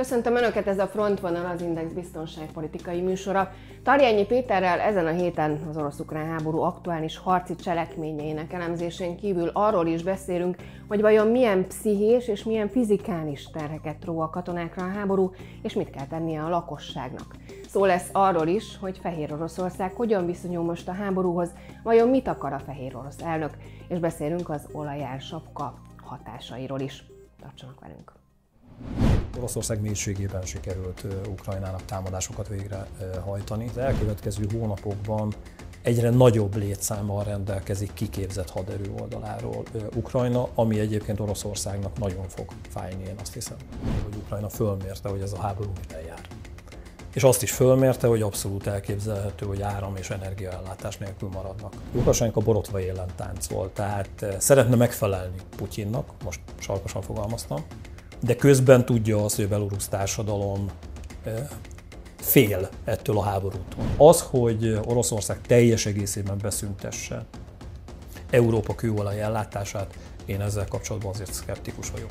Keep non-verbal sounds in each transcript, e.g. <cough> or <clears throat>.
Köszöntöm Önöket, ez a Frontvonal az Index biztonságpolitikai műsora. Tarjányi Péterrel ezen a héten az orosz-ukrán háború aktuális harci cselekményeinek elemzésén kívül arról is beszélünk, hogy vajon milyen pszichés és milyen fizikális terheket ró a katonákra a háború, és mit kell tennie a lakosságnak. Szó lesz arról is, hogy Fehér Oroszország hogyan viszonyul most a háborúhoz, vajon mit akar a Fehér Orosz elnök, és beszélünk az olajársapka hatásairól is. Tartsanak velünk! Oroszország mélységében sikerült Ukrajnának támadásokat végrehajtani. Az elkövetkező hónapokban egyre nagyobb létszámmal rendelkezik kiképzett haderő oldaláról Ukrajna, ami egyébként Oroszországnak nagyon fog fájni, én azt hiszem, hogy Ukrajna fölmérte, hogy ez a háború mire jár. És azt is fölmérte, hogy abszolút elképzelhető, hogy áram és energiaellátás nélkül maradnak. Lukasenko borotva élen tánc volt, tehát szeretne megfelelni Putyinnak, most sarkosan fogalmaztam, de közben tudja azt, hogy a belorusz társadalom fél ettől a háborútól. Az, hogy Oroszország teljes egészében beszüntesse Európa kőolaj ellátását, én ezzel kapcsolatban azért szkeptikus vagyok.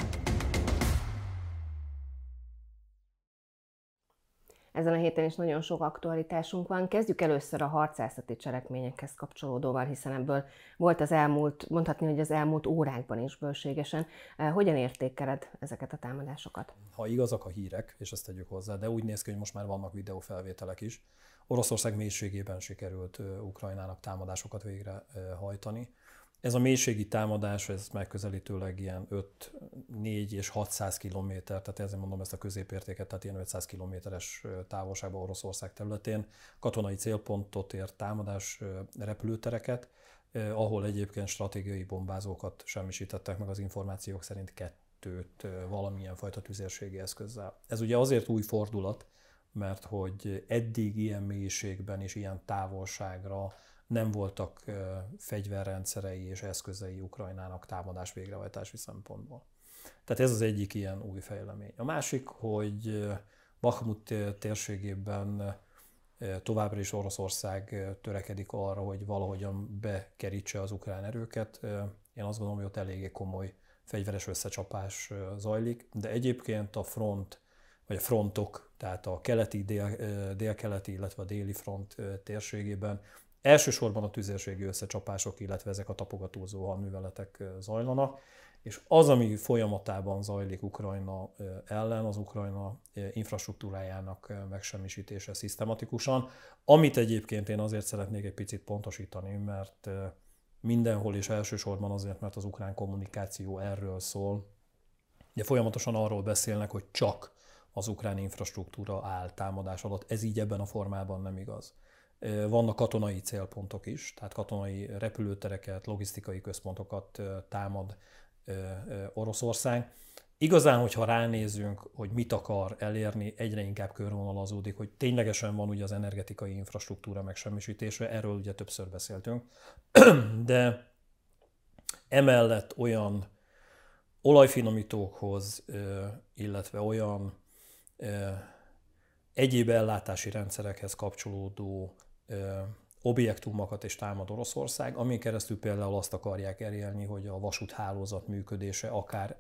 Ezen a héten is nagyon sok aktualitásunk van. Kezdjük először a harcászati cselekményekhez kapcsolódóval, hiszen ebből volt az elmúlt, mondhatni, hogy az elmúlt órákban is bőségesen. Eh, hogyan értékeled ezeket a támadásokat? Ha igazak a hírek, és ezt tegyük hozzá, de úgy néz ki, hogy most már vannak videófelvételek is, Oroszország mélységében sikerült eh, Ukrajnának támadásokat végrehajtani. Ez a mélységi támadás, ez megközelítőleg ilyen 5, 4 és 600 km, tehát ezért mondom ezt a középértéket, tehát ilyen 500 kilométeres távolságban Oroszország területén katonai célpontot ért támadás repülőtereket, ahol egyébként stratégiai bombázókat semmisítettek meg az információk szerint kettőt valamilyen fajta tüzérségi eszközzel. Ez ugye azért új fordulat, mert hogy eddig ilyen mélységben és ilyen távolságra nem voltak fegyverrendszerei és eszközei Ukrajnának támadás végrehajtási szempontból. Tehát ez az egyik ilyen új fejlemény. A másik, hogy Bakhmut térségében továbbra is Oroszország törekedik arra, hogy valahogyan bekerítse az ukrán erőket. Én azt gondolom, hogy ott eléggé komoly fegyveres összecsapás zajlik, de egyébként a front, vagy a frontok, tehát a keleti, dél, délkeleti, illetve a déli front térségében Elsősorban a tüzérségi összecsapások, illetve ezek a tapogatózó hadműveletek zajlanak, és az, ami folyamatában zajlik Ukrajna ellen, az Ukrajna infrastruktúrájának megsemmisítése szisztematikusan, amit egyébként én azért szeretnék egy picit pontosítani, mert mindenhol és elsősorban azért, mert az ukrán kommunikáció erről szól. Ugye folyamatosan arról beszélnek, hogy csak az ukrán infrastruktúra áll támadás alatt. Ez így ebben a formában nem igaz. Vannak katonai célpontok is, tehát katonai repülőtereket, logisztikai központokat támad Oroszország. Igazán, hogyha ránézünk, hogy mit akar elérni, egyre inkább körvonalazódik, hogy ténylegesen van ugye az energetikai infrastruktúra megsemmisítése, erről ugye többször beszéltünk, <clears throat> de emellett olyan olajfinomítókhoz, illetve olyan egyéb ellátási rendszerekhez kapcsolódó objektumokat is támad Oroszország, amin keresztül például azt akarják elérni, hogy a vasúthálózat működése akár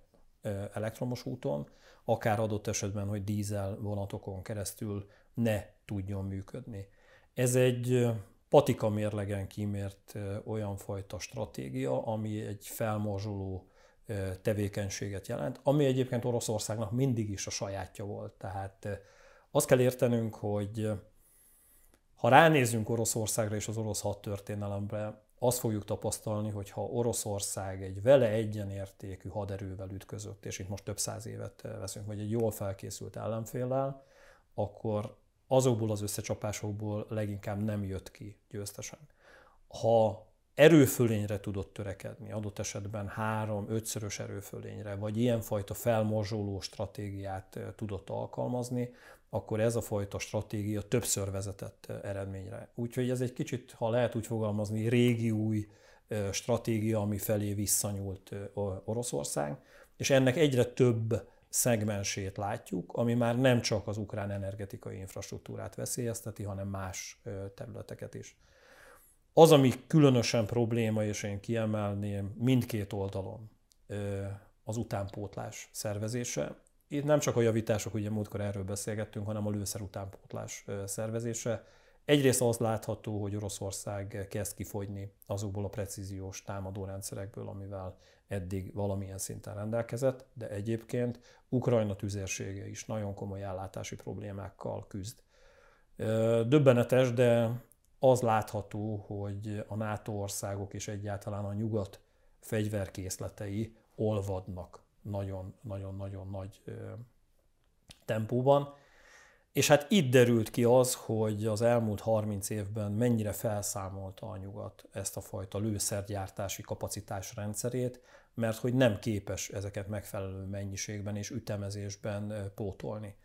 elektromos úton, akár adott esetben, hogy dízel vonatokon keresztül ne tudjon működni. Ez egy patika mérlegen kimért olyan fajta stratégia, ami egy felmorzsoló tevékenységet jelent, ami egyébként Oroszországnak mindig is a sajátja volt. Tehát azt kell értenünk, hogy ha ránézünk Oroszországra és az orosz hadtörténelemre, azt fogjuk tapasztalni, hogy ha Oroszország egy vele egyenértékű haderővel ütközött, és itt most több száz évet veszünk, vagy egy jól felkészült ellenféllel, akkor azokból az összecsapásokból leginkább nem jött ki győztesen. Ha erőfölényre tudott törekedni, adott esetben három-ötszörös erőfölényre, vagy ilyenfajta felmorzsoló stratégiát tudott alkalmazni, akkor ez a fajta stratégia többször vezetett eredményre. Úgyhogy ez egy kicsit, ha lehet úgy fogalmazni, régi új stratégia, ami felé visszanyúlt Oroszország, és ennek egyre több szegmensét látjuk, ami már nem csak az ukrán energetikai infrastruktúrát veszélyezteti, hanem más területeket is. Az, ami különösen probléma, és én kiemelném mindkét oldalon, az utánpótlás szervezése, itt nem csak a javítások, ugye múltkor erről beszélgettünk, hanem a lőszer utánpótlás szervezése. Egyrészt az látható, hogy Oroszország kezd kifogyni azokból a precíziós támadórendszerekből, amivel eddig valamilyen szinten rendelkezett, de egyébként Ukrajna tüzérsége is nagyon komoly ellátási problémákkal küzd. Döbbenetes, de az látható, hogy a NATO országok és egyáltalán a nyugat fegyverkészletei olvadnak nagyon-nagyon-nagyon nagy tempóban. És hát itt derült ki az, hogy az elmúlt 30 évben mennyire felszámolta a nyugat ezt a fajta lőszergyártási kapacitás rendszerét, mert hogy nem képes ezeket megfelelő mennyiségben és ütemezésben pótolni.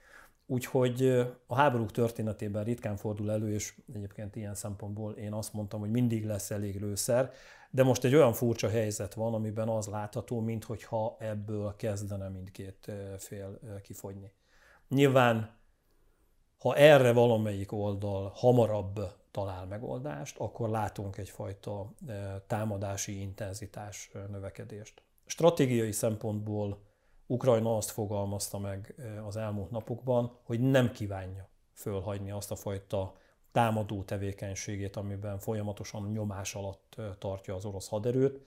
Úgyhogy a háborúk történetében ritkán fordul elő, és egyébként ilyen szempontból én azt mondtam, hogy mindig lesz elég lőszer, de most egy olyan furcsa helyzet van, amiben az látható, mintha ebből kezdene mindkét fél kifogyni. Nyilván, ha erre valamelyik oldal hamarabb talál megoldást, akkor látunk egyfajta támadási intenzitás növekedést. Stratégiai szempontból Ukrajna azt fogalmazta meg az elmúlt napokban, hogy nem kívánja fölhagyni azt a fajta támadó tevékenységét, amiben folyamatosan nyomás alatt tartja az orosz haderőt.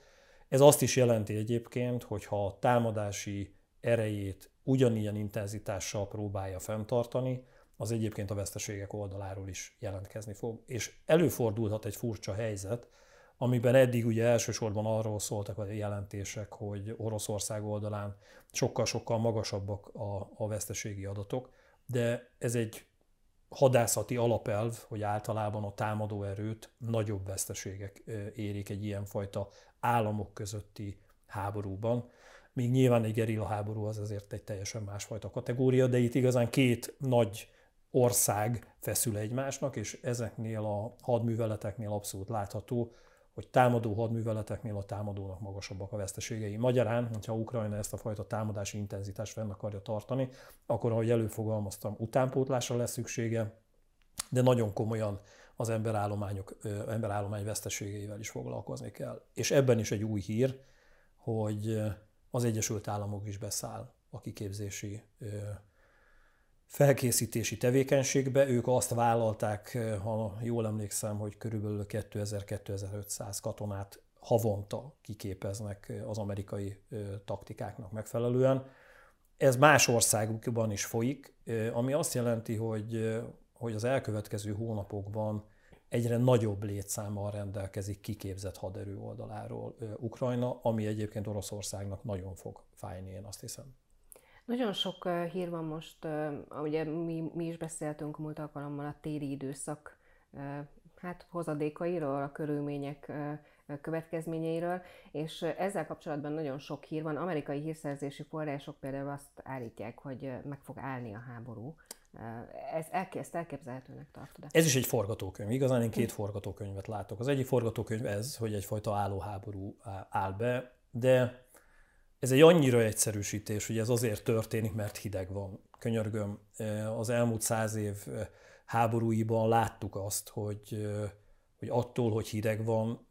Ez azt is jelenti egyébként, hogy ha a támadási erejét ugyanilyen intenzitással próbálja fenntartani, az egyébként a veszteségek oldaláról is jelentkezni fog. És előfordulhat egy furcsa helyzet, amiben eddig ugye elsősorban arról szóltak a jelentések, hogy Oroszország oldalán sokkal-sokkal magasabbak a, a veszteségi adatok, de ez egy hadászati alapelv, hogy általában a támadó erőt nagyobb veszteségek érik egy ilyenfajta államok közötti háborúban. Míg nyilván egy gerilla háború az azért egy teljesen másfajta kategória, de itt igazán két nagy ország feszül egymásnak, és ezeknél a hadműveleteknél abszolút látható, hogy támadó hadműveleteknél a támadónak magasabbak a veszteségei. Magyarán, hogyha Ukrajna ezt a fajta támadási intenzitást fenn akarja tartani, akkor, ahogy előfogalmaztam, utánpótlásra lesz szüksége, de nagyon komolyan az emberállományok, emberállomány veszteségeivel is foglalkozni kell. És ebben is egy új hír, hogy az Egyesült Államok is beszáll a kiképzési felkészítési tevékenységbe. Ők azt vállalták, ha jól emlékszem, hogy körülbelül 2000-2500 katonát havonta kiképeznek az amerikai taktikáknak megfelelően. Ez más országokban is folyik, ami azt jelenti, hogy, hogy az elkövetkező hónapokban egyre nagyobb létszámmal rendelkezik kiképzett haderő oldaláról Ukrajna, ami egyébként Oroszországnak nagyon fog fájni, én azt hiszem. Nagyon sok hír van most, ugye mi, mi is beszéltünk múlt alkalommal a téli időszak hát hozadékairól, a körülmények következményeiről, és ezzel kapcsolatban nagyon sok hír van. Amerikai hírszerzési források például azt állítják, hogy meg fog állni a háború. Ez ezt elképzelhetőnek tartod? Ez is egy forgatókönyv. Igazán én két forgatókönyvet látok. Az egyik forgatókönyv ez, hogy egyfajta állóháború áll be, de ez egy annyira egyszerűsítés, hogy ez azért történik, mert hideg van. Könyörgöm, az elmúlt száz év háborúiban láttuk azt, hogy, hogy attól, hogy hideg van,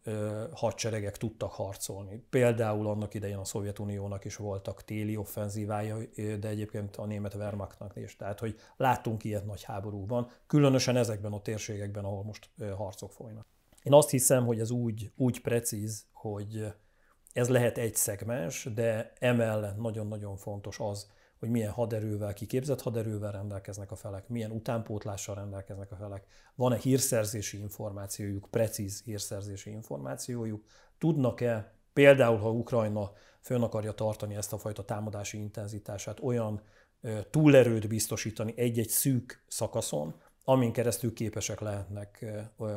hadseregek tudtak harcolni. Például annak idején a Szovjetuniónak is voltak téli offenzívája, de egyébként a német Wehrmachtnak is. Tehát, hogy láttunk ilyet nagy háborúban, különösen ezekben a térségekben, ahol most harcok folynak. Én azt hiszem, hogy ez úgy, úgy precíz, hogy ez lehet egy szegmens, de emellett nagyon-nagyon fontos az, hogy milyen haderővel, kiképzett haderővel rendelkeznek a felek, milyen utánpótlással rendelkeznek a felek, van-e hírszerzési információjuk, precíz hírszerzési információjuk, tudnak-e például, ha Ukrajna fönn akarja tartani ezt a fajta támadási intenzitását, olyan túlerőt biztosítani egy-egy szűk szakaszon, amin keresztül képesek lehetnek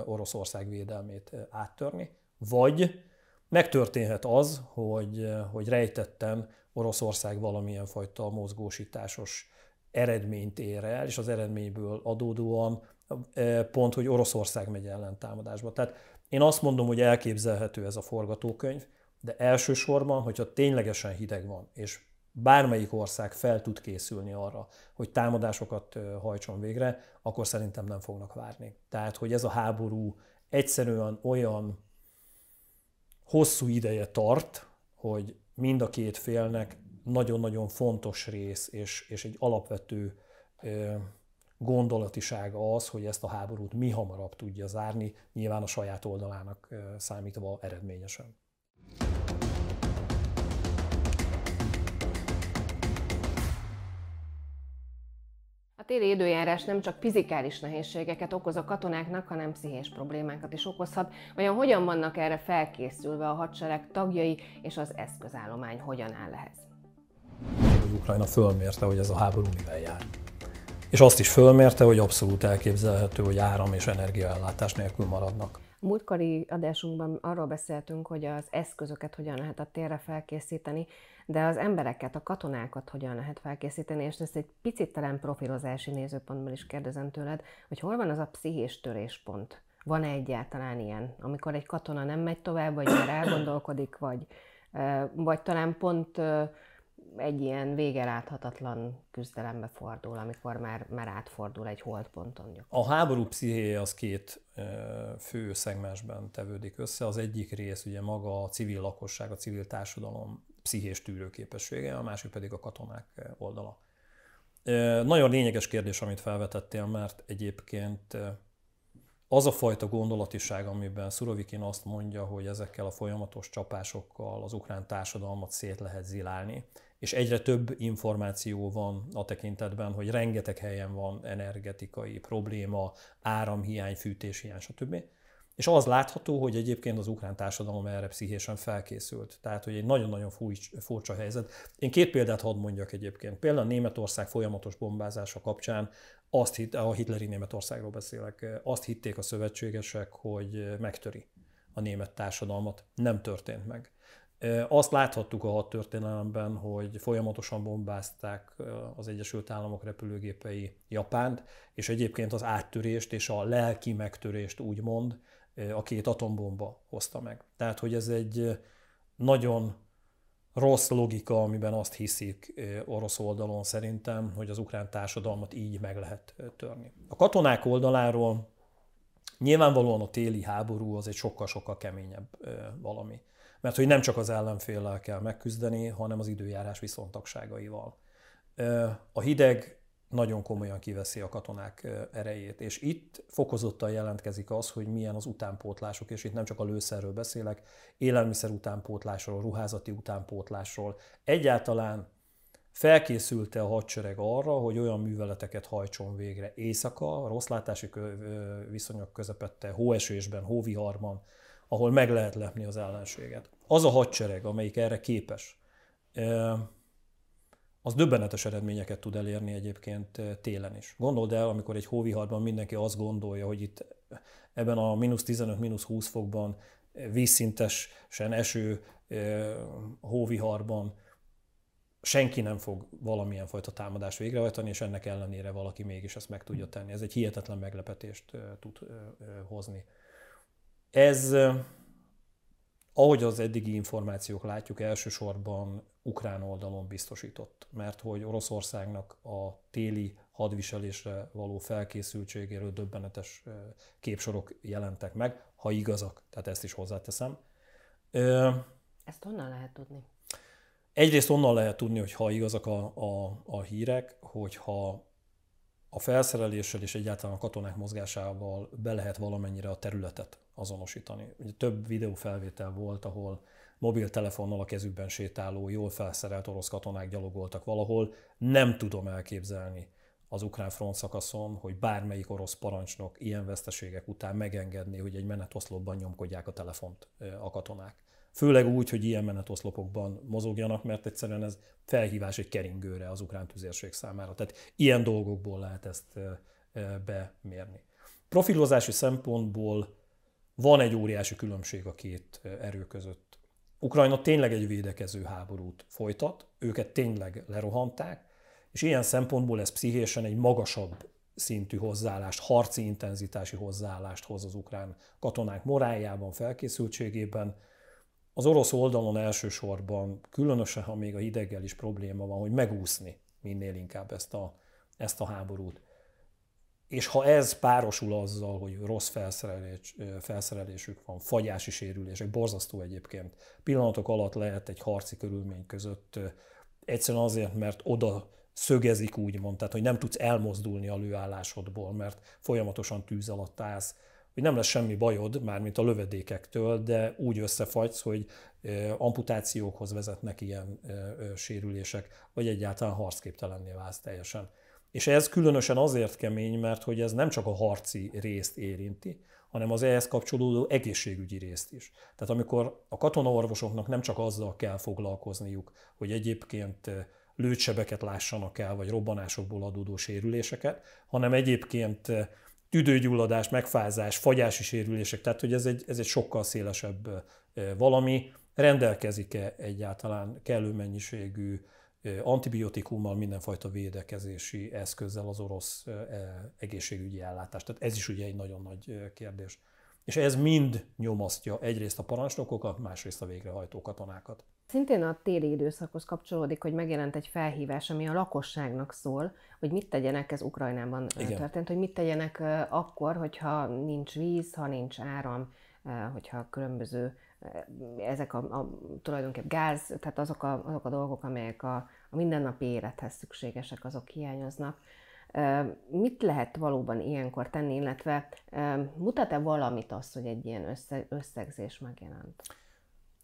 Oroszország védelmét áttörni, vagy Megtörténhet az, hogy, hogy rejtetten Oroszország valamilyen fajta mozgósításos eredményt ér el, és az eredményből adódóan e, pont, hogy Oroszország megy támadásba. Tehát én azt mondom, hogy elképzelhető ez a forgatókönyv, de elsősorban, hogyha ténylegesen hideg van, és bármelyik ország fel tud készülni arra, hogy támadásokat hajtson végre, akkor szerintem nem fognak várni. Tehát, hogy ez a háború egyszerűen olyan hosszú ideje tart, hogy mind a két félnek nagyon-nagyon fontos rész, és, és egy alapvető gondolatisága az, hogy ezt a háborút mi hamarabb tudja zárni, nyilván a saját oldalának számítva eredményesen. Téli időjárás nem csak fizikális nehézségeket okoz a katonáknak, hanem pszichés problémákat is okozhat. Vajon hogyan vannak erre felkészülve a hadsereg tagjai, és az eszközállomány hogyan áll ehhez? Hogy Ukrajna fölmérte, hogy ez a háború mivel jár. És azt is fölmérte, hogy abszolút elképzelhető, hogy áram és energiaellátás nélkül maradnak. A múltkori adásunkban arról beszéltünk, hogy az eszközöket hogyan lehet a térre felkészíteni, de az embereket, a katonákat hogyan lehet felkészíteni, és ezt egy picit talán profilozási nézőpontból is kérdezem tőled, hogy hol van az a pszichés töréspont? Van-e egyáltalán ilyen, amikor egy katona nem megy tovább, vagy már elgondolkodik, vagy, vagy talán pont egy ilyen vége láthatatlan küzdelembe fordul, amikor már, már átfordul egy holdponton. A háború pszichéje az két fő szegmensben tevődik össze. Az egyik rész ugye maga a civil lakosság, a civil társadalom pszichés tűrőképessége, a másik pedig a katonák oldala. Nagyon lényeges kérdés, amit felvetettél, mert egyébként az a fajta gondolatiság, amiben Szurovikin azt mondja, hogy ezekkel a folyamatos csapásokkal az ukrán társadalmat szét lehet zilálni, és egyre több információ van a tekintetben, hogy rengeteg helyen van energetikai probléma, áramhiány, fűtéshiány, stb. És az látható, hogy egyébként az ukrán társadalom erre pszichésen felkészült. Tehát, hogy egy nagyon-nagyon furcsa helyzet. Én két példát hadd mondjak egyébként. Például Németország folyamatos bombázása kapcsán azt hitt, a hitleri Németországról beszélek, azt hitték a szövetségesek, hogy megtöri a német társadalmat. Nem történt meg. Azt láthattuk a hadtörténelemben, hogy folyamatosan bombázták az Egyesült Államok repülőgépei Japánt, és egyébként az áttörést és a lelki megtörést úgymond a két atombomba hozta meg. Tehát, hogy ez egy nagyon rossz logika, amiben azt hiszik orosz oldalon szerintem, hogy az ukrán társadalmat így meg lehet törni. A katonák oldaláról nyilvánvalóan a téli háború az egy sokkal-sokkal keményebb valami mert hogy nem csak az ellenféllel kell megküzdeni, hanem az időjárás viszontagságaival. A hideg nagyon komolyan kiveszi a katonák erejét, és itt fokozottan jelentkezik az, hogy milyen az utánpótlások, és itt nem csak a lőszerről beszélek, élelmiszer utánpótlásról, ruházati utánpótlásról. Egyáltalán felkészülte a hadsereg arra, hogy olyan műveleteket hajtson végre éjszaka, rosszlátási viszonyok közepette, hóesésben, hóviharban, ahol meg lehet lepni az ellenséget. Az a hadsereg, amelyik erre képes, az döbbenetes eredményeket tud elérni egyébként télen is. Gondold el, amikor egy hóviharban mindenki azt gondolja, hogy itt ebben a mínusz 15, mínusz 20 fokban vízszintesen eső hóviharban senki nem fog valamilyen fajta támadást végrehajtani, és ennek ellenére valaki mégis ezt meg tudja tenni. Ez egy hihetetlen meglepetést tud hozni. Ez, ahogy az eddigi információk látjuk, elsősorban ukrán oldalon biztosított, mert hogy Oroszországnak a téli hadviselésre való felkészültségéről döbbenetes képsorok jelentek meg, ha igazak, tehát ezt is hozzáteszem. Ezt honnan lehet tudni? Egyrészt onnan lehet tudni, hogy ha igazak a, a, a hírek, hogyha a felszereléssel és egyáltalán a katonák mozgásával be lehet valamennyire a területet azonosítani. Ugye több videófelvétel volt, ahol mobiltelefonnal a kezükben sétáló, jól felszerelt orosz katonák gyalogoltak valahol. Nem tudom elképzelni az ukrán front szakaszon, hogy bármelyik orosz parancsnok ilyen veszteségek után megengedni, hogy egy menetoszlopban nyomkodják a telefont a katonák. Főleg úgy, hogy ilyen menetoszlopokban mozogjanak, mert egyszerűen ez felhívás egy keringőre az ukrán tüzérség számára. Tehát ilyen dolgokból lehet ezt bemérni. Profilozási szempontból van egy óriási különbség a két erő között. Ukrajna tényleg egy védekező háborút folytat, őket tényleg lerohanták, és ilyen szempontból ez pszichésen egy magasabb szintű hozzáállást, harci intenzitási hozzáállást hoz az ukrán katonák morájában, felkészültségében, az orosz oldalon elsősorban, különösen ha még a hideggel is probléma van, hogy megúszni minél inkább ezt a, ezt a háborút. És ha ez párosul azzal, hogy rossz felszerelés, felszerelésük van, fagyási sérülések, borzasztó egyébként, pillanatok alatt lehet egy harci körülmény között egyszerűen azért, mert oda szögezik úgymond, tehát hogy nem tudsz elmozdulni a lőállásodból, mert folyamatosan tűz alatt állsz, hogy nem lesz semmi bajod, mármint a lövedékektől, de úgy összefagysz, hogy amputációkhoz vezetnek ilyen sérülések, vagy egyáltalán harcképtelenné válsz teljesen. És ez különösen azért kemény, mert hogy ez nem csak a harci részt érinti, hanem az ehhez kapcsolódó egészségügyi részt is. Tehát amikor a katonaorvosoknak nem csak azzal kell foglalkozniuk, hogy egyébként lőtsebeket lássanak el, vagy robbanásokból adódó sérüléseket, hanem egyébként tüdőgyulladás, megfázás, fagyási sérülések, tehát hogy ez egy, ez egy sokkal szélesebb valami. Rendelkezik-e egyáltalán kellő mennyiségű antibiotikummal, mindenfajta védekezési eszközzel az orosz egészségügyi ellátás. Tehát ez is ugye egy nagyon nagy kérdés. És ez mind nyomasztja egyrészt a parancsnokokat, másrészt a végrehajtó katonákat. Szintén a téli időszakhoz kapcsolódik, hogy megjelent egy felhívás, ami a lakosságnak szól, hogy mit tegyenek, ez Ukrajnában Igen. történt, hogy mit tegyenek akkor, hogyha nincs víz, ha nincs áram, hogyha különböző ezek a, a tulajdonképp gáz, tehát azok a, azok a dolgok, amelyek a, a mindennapi élethez szükségesek, azok hiányoznak. Mit lehet valóban ilyenkor tenni, illetve mutat-e valamit azt, hogy egy ilyen össze, összegzés megjelent?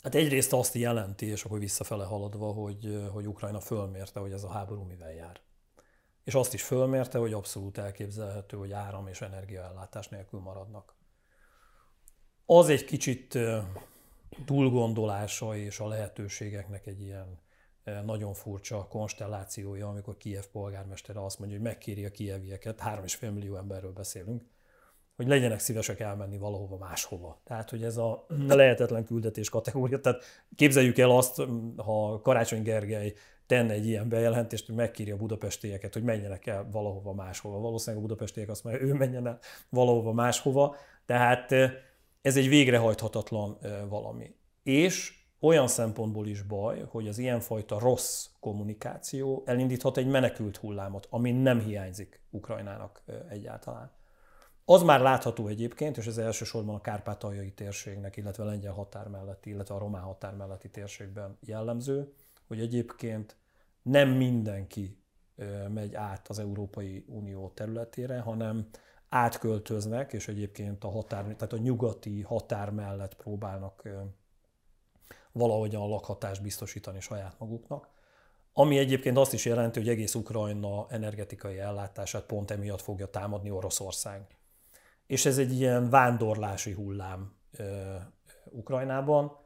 Hát egyrészt azt jelenti, és akkor visszafele haladva, hogy, hogy Ukrajna fölmérte, hogy ez a háború mivel jár. És azt is fölmérte, hogy abszolút elképzelhető, hogy áram és energiaellátás nélkül maradnak. Az egy kicsit túlgondolása és a lehetőségeknek egy ilyen nagyon furcsa konstellációja, amikor Kiev polgármestere azt mondja, hogy megkéri a kievieket, 3,5 millió emberről beszélünk, hogy legyenek szívesek elmenni valahova máshova. Tehát, hogy ez a lehetetlen küldetés kategória. Tehát képzeljük el azt, ha Karácsony Gergely tenne egy ilyen bejelentést, hogy megkéri a budapestieket, hogy menjenek el valahova máshova. Valószínűleg a budapestiek azt mondja, ő menjen el valahova máshova. Tehát ez egy végrehajthatatlan valami. És olyan szempontból is baj, hogy az ilyenfajta rossz kommunikáció elindíthat egy menekült hullámot, ami nem hiányzik Ukrajnának egyáltalán. Az már látható egyébként, és ez elsősorban a kárpátaljai térségnek, illetve a lengyel határ melletti, illetve a román határ melletti térségben jellemző, hogy egyébként nem mindenki megy át az Európai Unió területére, hanem átköltöznek, és egyébként a határ, tehát a nyugati határ mellett próbálnak valahogyan a lakhatást biztosítani saját maguknak. Ami egyébként azt is jelenti, hogy egész Ukrajna energetikai ellátását pont emiatt fogja támadni Oroszország. És ez egy ilyen vándorlási hullám Ukrajnában.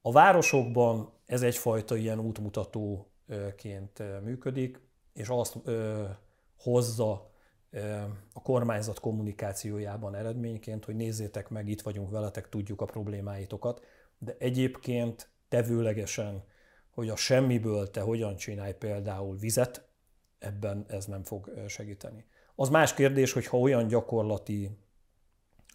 A városokban ez egyfajta ilyen útmutatóként működik, és azt hozza a kormányzat kommunikációjában eredményként, hogy nézzétek meg, itt vagyunk veletek, tudjuk a problémáitokat, de egyébként tevőlegesen, hogy a semmiből te hogyan csinálj például vizet, ebben ez nem fog segíteni. Az más kérdés, hogy ha olyan gyakorlati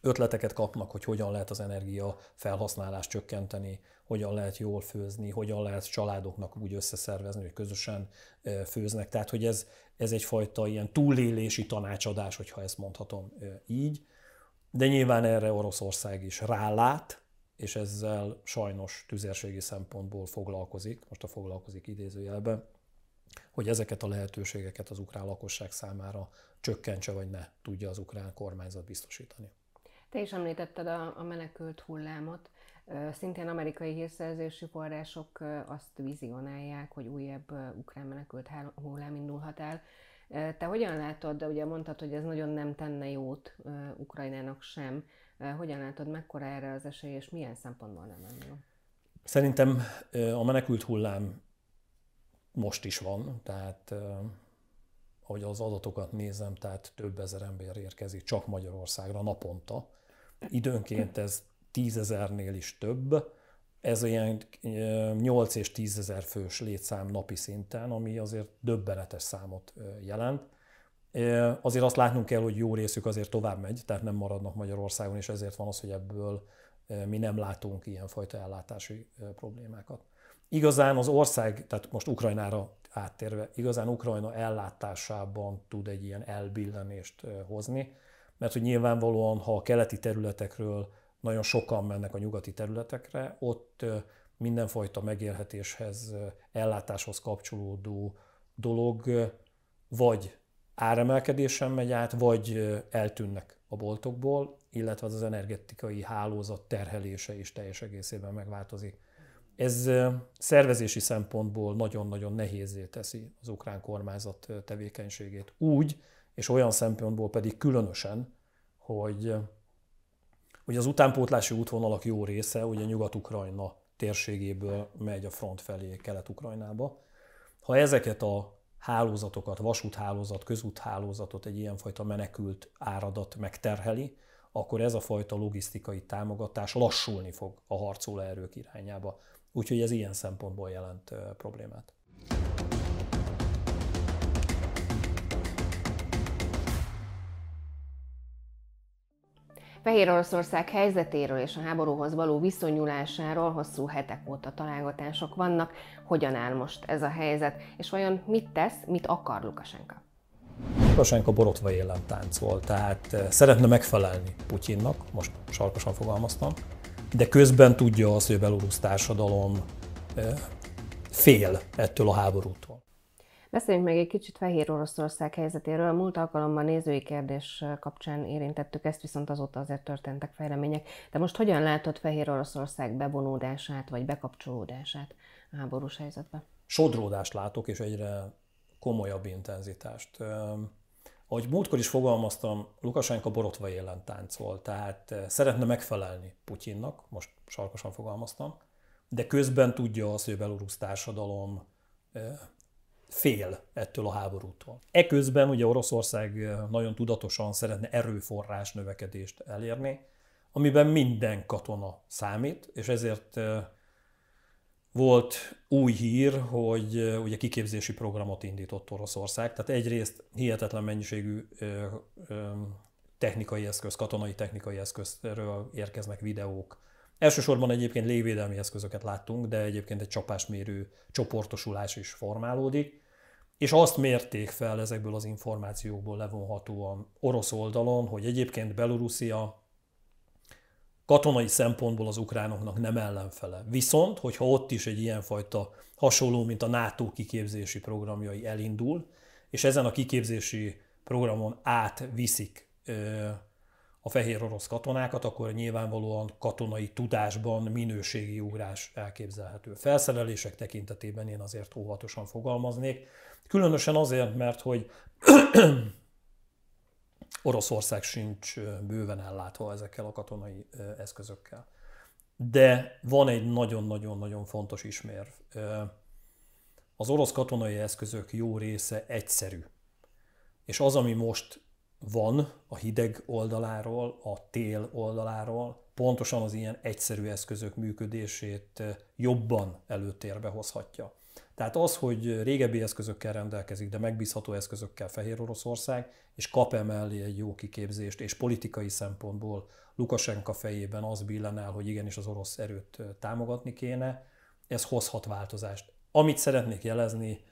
ötleteket kapnak, hogy hogyan lehet az energia felhasználást csökkenteni, hogyan lehet jól főzni, hogyan lehet családoknak úgy összeszervezni, hogy közösen főznek. Tehát, hogy ez, ez egyfajta ilyen túlélési tanácsadás, hogyha ezt mondhatom így. De nyilván erre Oroszország is rálát, és ezzel sajnos tüzérségi szempontból foglalkozik, most a foglalkozik idézőjelben, hogy ezeket a lehetőségeket az ukrán lakosság számára csökkentse, vagy ne tudja az ukrán kormányzat biztosítani. Te is említetted a, a menekült hullámot. Szintén amerikai hírszerzési források azt vizionálják, hogy újabb ukrán menekült hullám indulhat el. Te hogyan látod, de ugye mondtad, hogy ez nagyon nem tenne jót Ukrajnának sem. Hogyan látod, mekkora erre az esély, és milyen szempontból nem jó? Szerintem a menekült hullám most is van, tehát ahogy az adatokat nézem, tehát több ezer ember érkezik csak Magyarországra naponta. Időnként ez tízezernél is több, ez olyan 8 és 10 ezer fős létszám napi szinten, ami azért döbbenetes számot jelent. Azért azt látnunk kell, hogy jó részük azért tovább megy, tehát nem maradnak Magyarországon, és ezért van az, hogy ebből mi nem látunk ilyenfajta ellátási problémákat. Igazán az ország, tehát most Ukrajnára áttérve, igazán Ukrajna ellátásában tud egy ilyen elbillenést hozni, mert hogy nyilvánvalóan, ha a keleti területekről nagyon sokan mennek a nyugati területekre, ott mindenfajta megélhetéshez, ellátáshoz kapcsolódó dolog vagy áremelkedésen megy át, vagy eltűnnek a boltokból, illetve az, az energetikai hálózat terhelése is teljes egészében megváltozik. Ez szervezési szempontból nagyon-nagyon nehézé teszi az ukrán kormányzat tevékenységét. Úgy, és olyan szempontból pedig különösen, hogy, hogy az utánpótlási útvonalak jó része ugye Nyugat-Ukrajna térségéből megy a front felé Kelet-Ukrajnába. Ha ezeket a hálózatokat, vasúthálózat, közúthálózatot egy ilyenfajta menekült áradat megterheli, akkor ez a fajta logisztikai támogatás lassulni fog a harcoló erők irányába. Úgyhogy ez ilyen szempontból jelent problémát. Fehér Oroszország helyzetéről és a háborúhoz való viszonyulásáról hosszú hetek óta találgatások vannak. Hogyan áll most ez a helyzet, és vajon mit tesz, mit akar Lukasenka? Lukasenka borotva élen táncol, tehát eh, szeretne megfelelni Putyinnak, most sarkosan fogalmaztam, de közben tudja azt, hogy a belorusz társadalom eh, fél ettől a háborútól. Beszéljünk meg egy kicsit Fehér Oroszország helyzetéről. Múlt alkalommal nézői kérdés kapcsán érintettük ezt, viszont azóta azért történtek fejlemények. De most hogyan látod Fehér Oroszország bevonódását vagy bekapcsolódását a háborús helyzetbe? Sodródást látok, és egyre komolyabb intenzitást. Ahogy múltkor is fogalmaztam, Lukasenka borotva élen táncol, tehát szeretne megfelelni Putyinnak, most sarkosan fogalmaztam, de közben tudja azt, hogy a belorusz társadalom fél ettől a háborútól. Eközben ugye Oroszország nagyon tudatosan szeretne erőforrás növekedést elérni, amiben minden katona számít, és ezért volt új hír, hogy ugye kiképzési programot indított Oroszország. Tehát egyrészt hihetetlen mennyiségű technikai eszköz, katonai technikai eszközről érkeznek videók. Elsősorban egyébként légvédelmi eszközöket láttunk, de egyébként egy csapásmérő csoportosulás is formálódik és azt mérték fel ezekből az információkból levonhatóan orosz oldalon, hogy egyébként Belorusszia katonai szempontból az ukránoknak nem ellenfele. Viszont, hogyha ott is egy ilyenfajta hasonló, mint a NATO kiképzési programjai elindul, és ezen a kiképzési programon átviszik a fehér orosz katonákat, akkor nyilvánvalóan katonai tudásban minőségi ugrás elképzelhető. Felszerelések tekintetében én azért óvatosan fogalmaznék, Különösen azért, mert hogy <clears throat> Oroszország sincs bőven ellátva ezekkel a katonai eszközökkel. De van egy nagyon-nagyon-nagyon fontos ismérv. Az orosz katonai eszközök jó része egyszerű. És az, ami most van a hideg oldaláról, a tél oldaláról, pontosan az ilyen egyszerű eszközök működését jobban előtérbe hozhatja. Tehát az, hogy régebbi eszközökkel rendelkezik, de megbízható eszközökkel Fehér Oroszország, és kap emellé egy jó kiképzést, és politikai szempontból Lukasenka fejében az billen el, hogy igenis az orosz erőt támogatni kéne, ez hozhat változást. Amit szeretnék jelezni,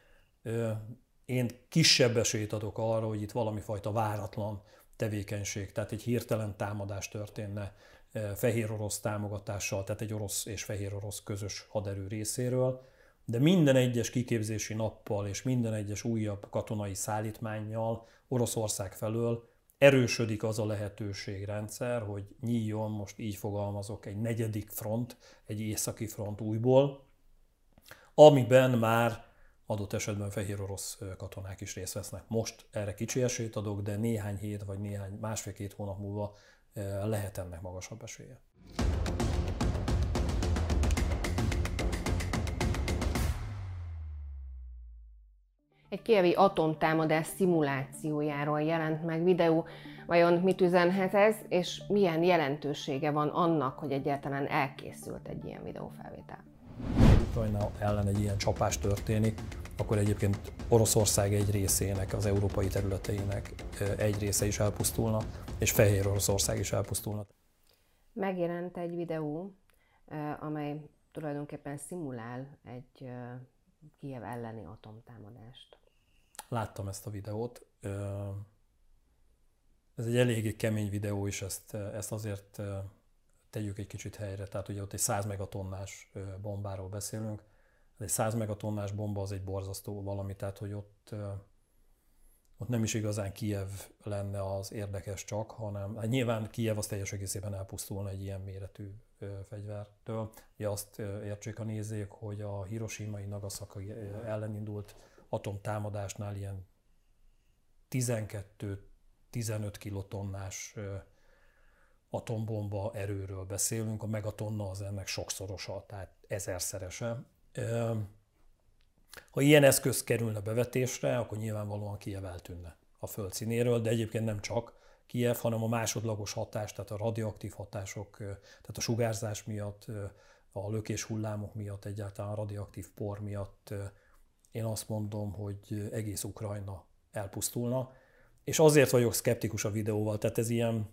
én kisebb esélyt adok arra, hogy itt valami fajta váratlan tevékenység, tehát egy hirtelen támadás történne fehér orosz támogatással, tehát egy orosz és fehér orosz közös haderő részéről, de minden egyes kiképzési nappal és minden egyes újabb katonai szállítmányjal Oroszország felől erősödik az a lehetőségrendszer, hogy nyíljon, most így fogalmazok, egy negyedik front, egy északi front újból, amiben már adott esetben fehér orosz katonák is részt vesznek. Most erre kicsi esélyt adok, de néhány hét vagy néhány másfél-két hónap múlva lehet ennek magasabb esélye. Egy kievi atomtámadás szimulációjáról jelent meg videó. Vajon mit üzenhet ez, és milyen jelentősége van annak, hogy egyáltalán elkészült egy ilyen videófelvétel? Ukrajna ellen egy ilyen csapás történik, akkor egyébként Oroszország egy részének, az európai területeinek egy része is elpusztulna, és Fehér Oroszország is elpusztulna. Megjelent egy videó, amely tulajdonképpen szimulál egy Kiev elleni atomtámadást. Láttam ezt a videót. Ez egy eléggé kemény videó, és ezt, ezt azért tegyük egy kicsit helyre. Tehát ugye ott egy 100 megatonnás bombáról beszélünk. Egy 100 megatonnás bomba az egy borzasztó valami, tehát hogy ott, ott nem is igazán Kiev lenne az érdekes csak, hanem hát nyilván Kiev az teljes egészében elpusztulna egy ilyen méretű fegyvertől. Ugye azt értsék a nézők, hogy a Hiroshima-i Nagasaki ellen indult atomtámadásnál ilyen 12-15 kilotonnás atombomba erőről beszélünk, a megatonna az ennek sokszorosa, tehát ezerszerese. Ha ilyen eszköz kerülne bevetésre, akkor nyilvánvalóan Kiev eltűnne a föld színéről, de egyébként nem csak Kiev, hanem a másodlagos hatás, tehát a radioaktív hatások, tehát a sugárzás miatt, a lökés hullámok miatt, egyáltalán a radioaktív por miatt én azt mondom, hogy egész Ukrajna elpusztulna. És azért vagyok szkeptikus a videóval, tehát ez ilyen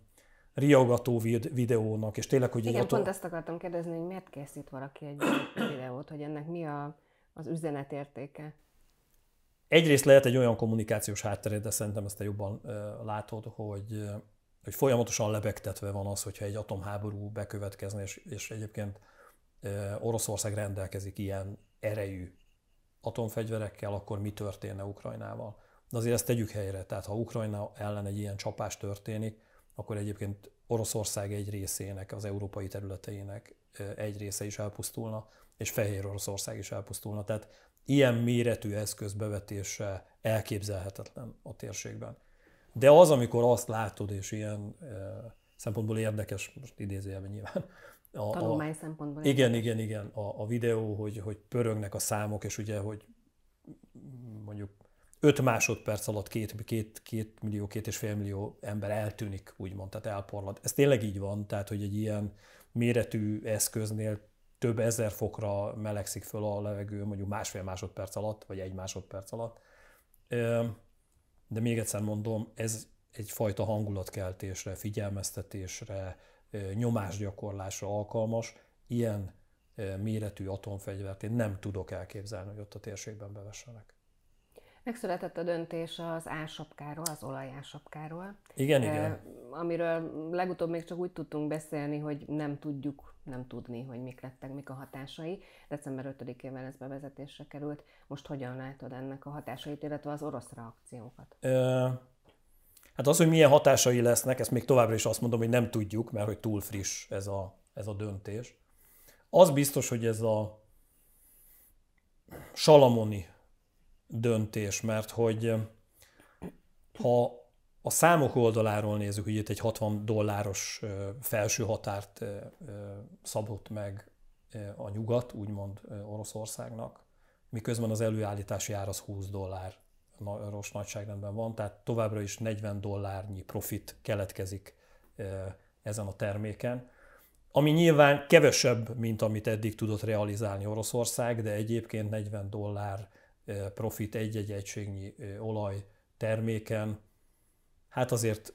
riogató videónak, és tényleg, hogy... Igen, atom... pont ezt akartam kérdezni, hogy miért készít valaki egy <coughs> videót, hogy ennek mi a, az üzenetértéke? Egyrészt lehet egy olyan kommunikációs háttere, de szerintem ezt te jobban látod, hogy, hogy folyamatosan lebegtetve van az, hogyha egy atomháború bekövetkezne, és, és egyébként Oroszország rendelkezik ilyen erejű atomfegyverekkel, akkor mi történne Ukrajnával. De azért ezt tegyük helyre, tehát ha Ukrajna ellen egy ilyen csapás történik, akkor egyébként Oroszország egy részének, az európai területeinek egy része is elpusztulna, és Fehér Oroszország is elpusztulna. Tehát ilyen méretű eszköz bevetése elképzelhetetlen a térségben. De az, amikor azt látod, és ilyen szempontból érdekes, most idézőjelben nyilván, a, Tanulmány szempontból. Igen, igen, igen, a, a videó, hogy, hogy pörögnek a számok, és ugye, hogy mondjuk 5 másodperc alatt két, két, két millió, két és fél millió ember eltűnik, úgymond, tehát elporlad. Ez tényleg így van, tehát hogy egy ilyen méretű eszköznél több ezer fokra melegszik föl a levegő mondjuk másfél másodperc alatt, vagy egy másodperc alatt. De még egyszer mondom, ez egyfajta hangulatkeltésre, figyelmeztetésre, nyomásgyakorlásra alkalmas. Ilyen méretű atomfegyvert én nem tudok elképzelni, hogy ott a térségben bevessenek. Megszületett a döntés az ásapkáról, az olajásapkáról. Igen, eh, igen. Amiről legutóbb még csak úgy tudtunk beszélni, hogy nem tudjuk nem tudni, hogy mik lettek, mik a hatásai. December 5-ével ez bevezetésre került. Most hogyan látod ennek a hatásait, illetve az orosz reakciókat? Ö, hát az, hogy milyen hatásai lesznek, ezt még továbbra is azt mondom, hogy nem tudjuk, mert hogy túl friss ez a, ez a döntés. Az biztos, hogy ez a salamoni döntés, mert hogy ha a számok oldaláról nézzük, hogy itt egy 60 dolláros felső határt szabott meg a nyugat, úgymond Oroszországnak, miközben az előállítási ár az 20 dollár rossz nagyságrendben van, tehát továbbra is 40 dollárnyi profit keletkezik ezen a terméken, ami nyilván kevesebb, mint amit eddig tudott realizálni Oroszország, de egyébként 40 dollár profit egy-egy egységnyi olaj terméken, hát azért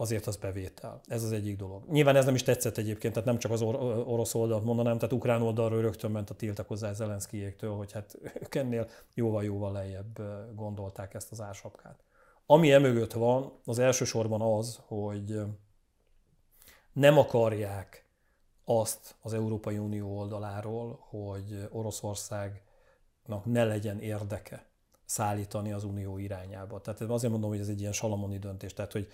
azért az bevétel. Ez az egyik dolog. Nyilván ez nem is tetszett egyébként, tehát nem csak az or- orosz oldalt mondanám, tehát ukrán oldalról rögtön ment a tiltakozás Zelenszkijéktől, hogy hát ők ennél jóval-jóval lejjebb gondolták ezt az ársapkát. Ami emögött van, az elsősorban az, hogy nem akarják azt az Európai Unió oldaláról, hogy Oroszország ne legyen érdeke szállítani az unió irányába. Tehát azért mondom, hogy ez egy ilyen salamoni döntés. Tehát, hogy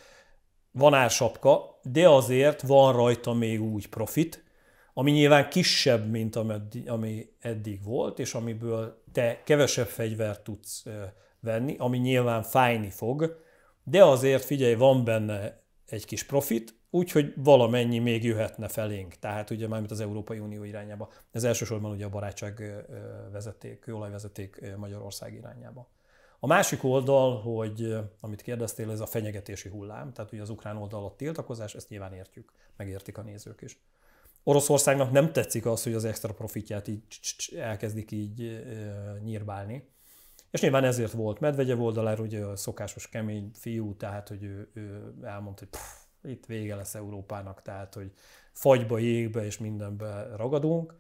van ársapka, de azért van rajta még úgy profit, ami nyilván kisebb, mint ami eddig volt, és amiből te kevesebb fegyvert tudsz venni, ami nyilván fájni fog, de azért figyelj, van benne egy kis profit, úgyhogy valamennyi még jöhetne felénk, tehát ugye mármint az Európai Unió irányába. Ez elsősorban ugye a barátság vezeték, kőolajvezeték Magyarország irányába. A másik oldal, hogy amit kérdeztél, ez a fenyegetési hullám, tehát ugye az ukrán oldal a tiltakozás, ezt nyilván értjük, megértik a nézők is. Oroszországnak nem tetszik az, hogy az extra profitját így elkezdik így nyírbálni. És nyilván ezért volt Medvegyev oldalára, ugye a szokásos kemény fiú, tehát hogy ő, ő elmondta, hogy pff, itt vége lesz Európának, tehát hogy fagyba, jégbe és mindenbe ragadunk,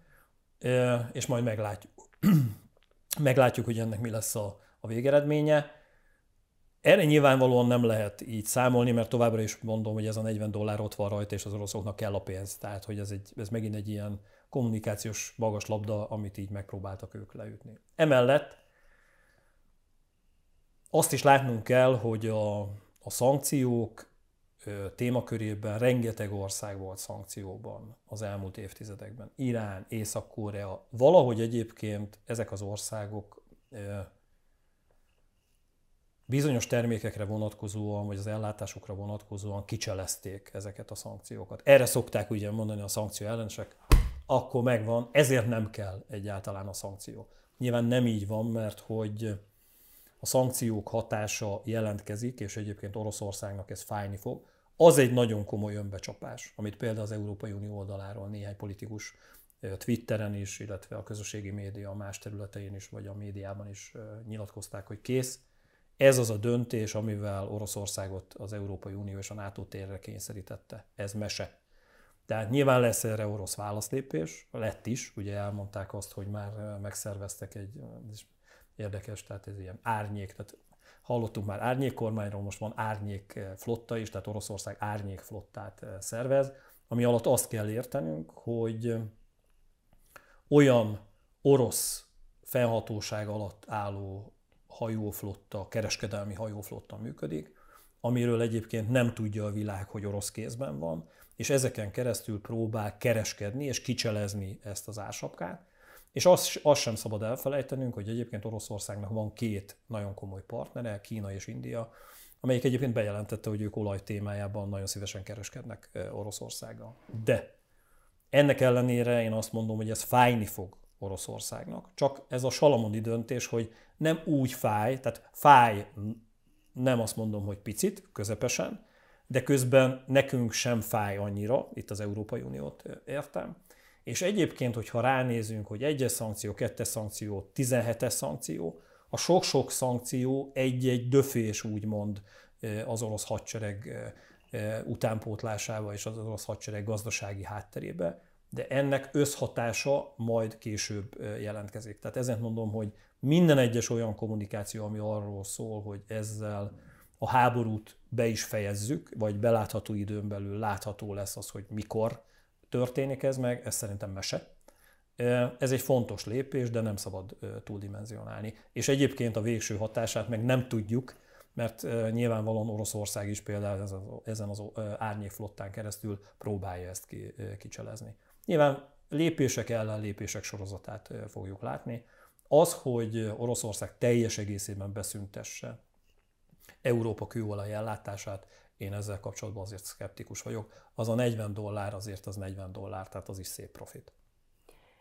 és majd meglátjuk, <clears throat> meglátjuk, hogy ennek mi lesz a, a végeredménye. Erre nyilvánvalóan nem lehet így számolni, mert továbbra is mondom, hogy ez a 40 dollár ott van rajta, és az oroszoknak kell a pénz. Tehát, hogy ez, egy, ez megint egy ilyen kommunikációs magas labda, amit így megpróbáltak ők leütni. Emellett azt is látnunk kell, hogy a, a szankciók témakörében rengeteg ország volt szankcióban az elmúlt évtizedekben. Irán, Észak-Korea, valahogy egyébként ezek az országok bizonyos termékekre vonatkozóan, vagy az ellátásukra vonatkozóan kicselezték ezeket a szankciókat. Erre szokták ugye mondani a szankció ellenesek, akkor megvan, ezért nem kell egyáltalán a szankció. Nyilván nem így van, mert hogy a szankciók hatása jelentkezik, és egyébként Oroszországnak ez fájni fog, az egy nagyon komoly önbecsapás, amit például az Európai Unió oldaláról néhány politikus Twitteren is, illetve a közösségi média más területein is, vagy a médiában is nyilatkozták, hogy kész. Ez az a döntés, amivel Oroszországot az Európai Unió és a NATO térre kényszerítette. Ez mese. Tehát nyilván lesz erre orosz válaszlépés, lett is, ugye elmondták azt, hogy már megszerveztek egy, ez érdekes, tehát ez ilyen árnyék, tehát hallottunk már árnyék kormányról, most van árnyék flotta is, tehát Oroszország árnyék flottát szervez, ami alatt azt kell értenünk, hogy olyan orosz felhatóság alatt álló hajóflotta, kereskedelmi hajóflotta működik, amiről egyébként nem tudja a világ, hogy orosz kézben van, és ezeken keresztül próbál kereskedni és kicselezni ezt az ársapkát. És azt, azt sem szabad elfelejtenünk, hogy egyébként Oroszországnak van két nagyon komoly partnere, Kína és India, amelyik egyébként bejelentette, hogy ők olaj témájában nagyon szívesen kereskednek Oroszországgal. De ennek ellenére én azt mondom, hogy ez fájni fog Oroszországnak. Csak ez a salamoni döntés, hogy nem úgy fáj, tehát fáj, nem azt mondom, hogy picit, közepesen, de közben nekünk sem fáj annyira, itt az Európai Uniót értem. És egyébként, hogyha ránézünk, hogy egyes szankció, kettes szankció, 17-es szankció, a sok-sok szankció egy-egy döfés úgymond az orosz hadsereg utánpótlásába és az orosz hadsereg gazdasági hátterébe, de ennek összhatása majd később jelentkezik. Tehát ezért mondom, hogy minden egyes olyan kommunikáció, ami arról szól, hogy ezzel a háborút be is fejezzük, vagy belátható időn belül látható lesz az, hogy mikor történik ez meg, ez szerintem mese. Ez egy fontos lépés, de nem szabad túldimenzionálni. És egyébként a végső hatását meg nem tudjuk, mert nyilvánvalóan Oroszország is például ezen az árnyékflottán keresztül próbálja ezt kicselezni. Nyilván lépések ellen lépések sorozatát fogjuk látni. Az, hogy Oroszország teljes egészében beszüntesse Európa kőolaj ellátását, én ezzel kapcsolatban azért szkeptikus vagyok. Az a 40 dollár azért az 40 dollár, tehát az is szép profit.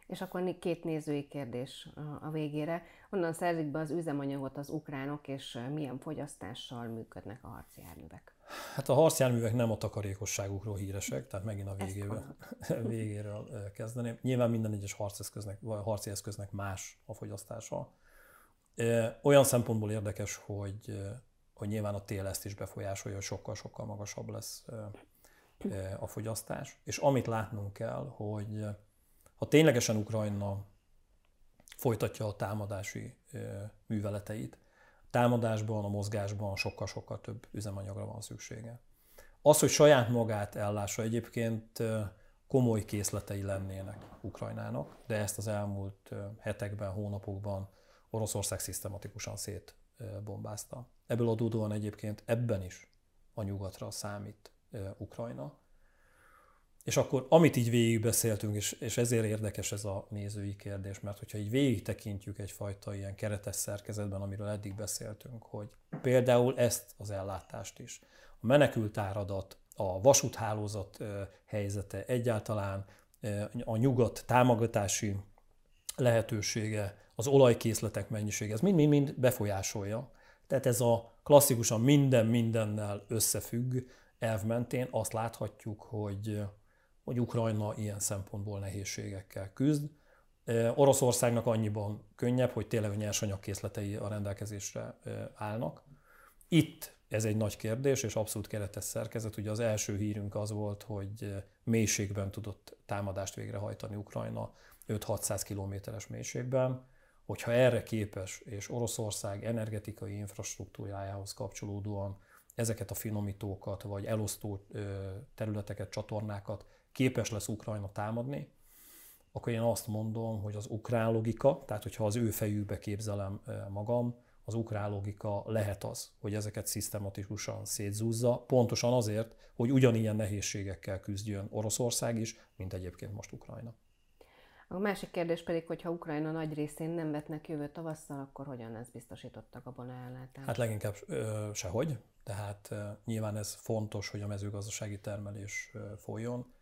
És akkor két nézői kérdés a végére. Honnan szerzik be az üzemanyagot az ukránok, és milyen fogyasztással működnek a harci járművek? Hát a harcjárművek nem a takarékosságukról híresek, tehát megint a <laughs> végéről, végéről kezdeném. Nyilván minden egyes harceszköznek, vagy harci eszköznek más a fogyasztása. Olyan szempontból érdekes, hogy, hogy nyilván a tél ezt is befolyásolja, hogy sokkal-sokkal magasabb lesz a fogyasztás. És amit látnunk kell, hogy ha ténylegesen Ukrajna folytatja a támadási műveleteit, támadásban, a mozgásban sokkal-sokkal több üzemanyagra van szüksége. Az, hogy saját magát ellássa egyébként komoly készletei lennének Ukrajnának, de ezt az elmúlt hetekben, hónapokban Oroszország szisztematikusan szétbombázta. Ebből adódóan egyébként ebben is a nyugatra számít Ukrajna. És akkor, amit így végigbeszéltünk, és, és ezért érdekes ez a nézői kérdés, mert hogyha így végig tekintjük egyfajta ilyen keretes szerkezetben, amiről eddig beszéltünk, hogy például ezt az ellátást is, a menekült a vasúthálózat helyzete egyáltalán, a nyugat támogatási lehetősége, az olajkészletek mennyisége, ez mind-mind befolyásolja. Tehát ez a klasszikusan minden mindennel összefügg elv mentén azt láthatjuk, hogy hogy Ukrajna ilyen szempontból nehézségekkel küzd. Oroszországnak annyiban könnyebb, hogy tényleg a nyersanyagkészletei a rendelkezésre állnak. Itt ez egy nagy kérdés, és abszolút keretes szerkezet. Ugye az első hírünk az volt, hogy mélységben tudott támadást végrehajtani Ukrajna, 5-600 kilométeres mélységben. Hogyha erre képes, és Oroszország energetikai infrastruktúrájához kapcsolódóan ezeket a finomítókat, vagy elosztó területeket, csatornákat képes lesz Ukrajna támadni, akkor én azt mondom, hogy az ukrán logika, tehát hogyha az ő fejükbe képzelem magam, az ukrán logika lehet az, hogy ezeket szisztematikusan szétzúzza, pontosan azért, hogy ugyanilyen nehézségekkel küzdjön Oroszország is, mint egyébként most Ukrajna. A másik kérdés pedig, hogyha Ukrajna nagy részén nem vetnek jövő tavasszal, akkor hogyan lesz biztosítottak a ellátást? Hát leginkább ö, sehogy, tehát nyilván ez fontos, hogy a mezőgazdasági termelés ö, folyjon,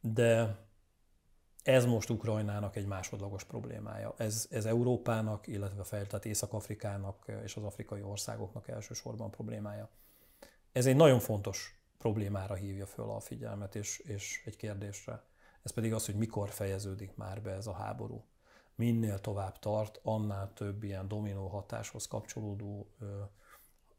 de ez most Ukrajnának egy másodlagos problémája. Ez, ez Európának, illetve a fejlett Észak-Afrikának és az afrikai országoknak elsősorban problémája. Ez egy nagyon fontos problémára hívja föl a figyelmet, és, és egy kérdésre. Ez pedig az, hogy mikor fejeződik már be ez a háború. Minél tovább tart, annál több ilyen dominó hatáshoz kapcsolódó ö,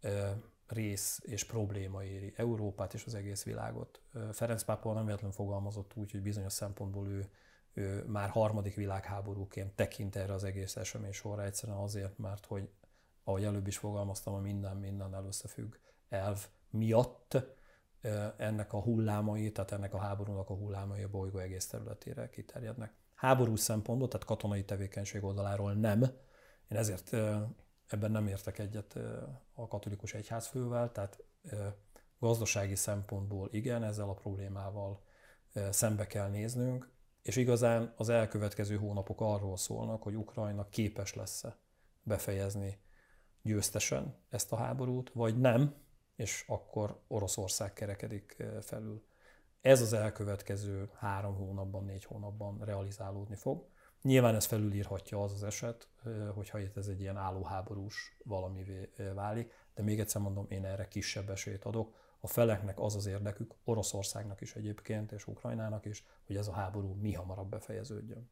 ö, rész és probléma éri Európát és az egész világot. Ferenc pápa nem véletlenül fogalmazott úgy, hogy bizonyos szempontból ő ő már harmadik világháborúként tekint erre az egész esemény sorra, egyszerűen azért, mert hogy, ahogy előbb is fogalmaztam, a minden minden összefügg elv miatt ennek a hullámai, tehát ennek a háborúnak a hullámai a bolygó egész területére kiterjednek. Háborús szempontból, tehát katonai tevékenység oldaláról nem. Én ezért ebben nem értek egyet a katolikus egyházfővel, tehát gazdasági szempontból igen, ezzel a problémával szembe kell néznünk, és igazán az elkövetkező hónapok arról szólnak, hogy Ukrajna képes lesz-e befejezni győztesen ezt a háborút, vagy nem, és akkor Oroszország kerekedik felül. Ez az elkövetkező három hónapban, négy hónapban realizálódni fog. Nyilván ez felülírhatja az az eset, hogyha itt ez egy ilyen állóháborús valamivé válik, de még egyszer mondom, én erre kisebb esélyt adok. A feleknek az az érdekük, Oroszországnak is egyébként, és Ukrajnának is, hogy ez a háború mi hamarabb befejeződjön.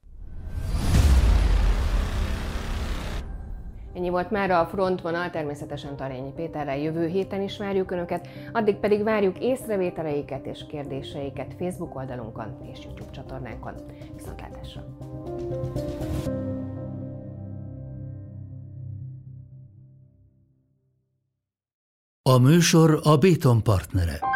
Ennyi volt már a frontvonal, természetesen Tarényi Péterrel jövő héten is várjuk Önöket, addig pedig várjuk észrevételeiket és kérdéseiket Facebook oldalunkon és YouTube csatornánkon. Viszontlátásra! A műsor a Béton partnere.